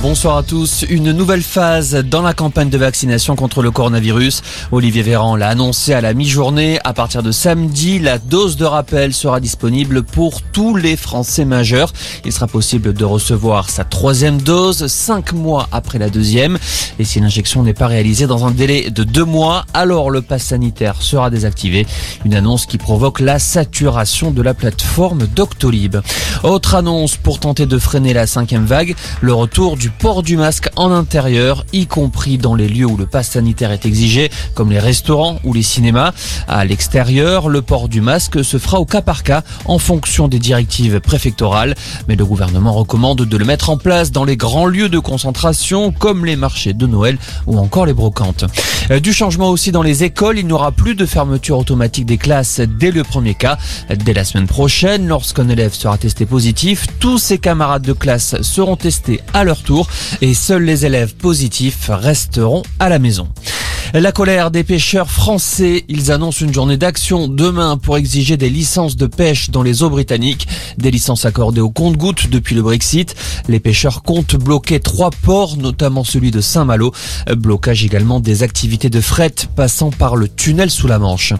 Bonsoir à tous. Une nouvelle phase dans la campagne de vaccination contre le coronavirus. Olivier Véran l'a annoncé à la mi-journée. À partir de samedi, la dose de rappel sera disponible pour tous les Français majeurs. Il sera possible de recevoir sa troisième dose cinq mois après la deuxième. Et si l'injection n'est pas réalisée dans un délai de deux mois, alors le pass sanitaire sera désactivé. Une annonce qui provoque la saturation de la plateforme Doctolib. Autre annonce pour tenter de freiner la cinquième vague, le retour du port du masque en intérieur, y compris dans les lieux où le pass sanitaire est exigé, comme les restaurants ou les cinémas. À l'extérieur, le port du masque se fera au cas par cas en fonction des directives préfectorales. Mais le gouvernement recommande de le mettre en place dans les grands lieux de concentration comme les marchés de Noël ou encore les brocantes. Euh, du changement aussi dans les écoles, il n'y aura plus de fermeture automatique des classes dès le premier cas. Dès la semaine prochaine, lorsqu'un élève sera testé positif, tous ses camarades de classe seront testés à leur tour et seuls les élèves positifs resteront à la maison. La colère des pêcheurs français, ils annoncent une journée d'action demain pour exiger des licences de pêche dans les eaux britanniques, des licences accordées au compte-gouttes depuis le Brexit. Les pêcheurs comptent bloquer trois ports, notamment celui de Saint-Malo, blocage également des activités de fret passant par le tunnel sous la Manche.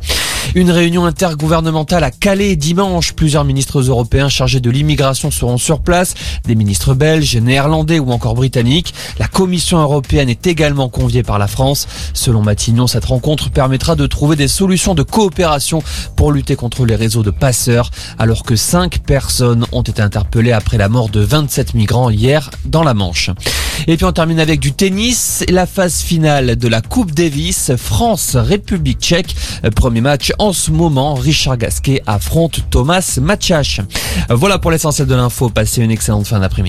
Une réunion intergouvernementale à Calais dimanche. Plusieurs ministres européens chargés de l'immigration seront sur place, des ministres belges, néerlandais ou encore britanniques. La Commission européenne est également conviée par la France. Selon Matignon, cette rencontre permettra de trouver des solutions de coopération pour lutter contre les réseaux de passeurs, alors que cinq personnes ont été interpellées après la mort de 27 migrants hier dans la Manche. Et puis on termine avec du tennis, la phase finale de la Coupe Davis, France-République tchèque. Premier match en ce moment, Richard Gasquet affronte Thomas Machache. Voilà pour l'essentiel de l'info, passez une excellente fin d'après-midi.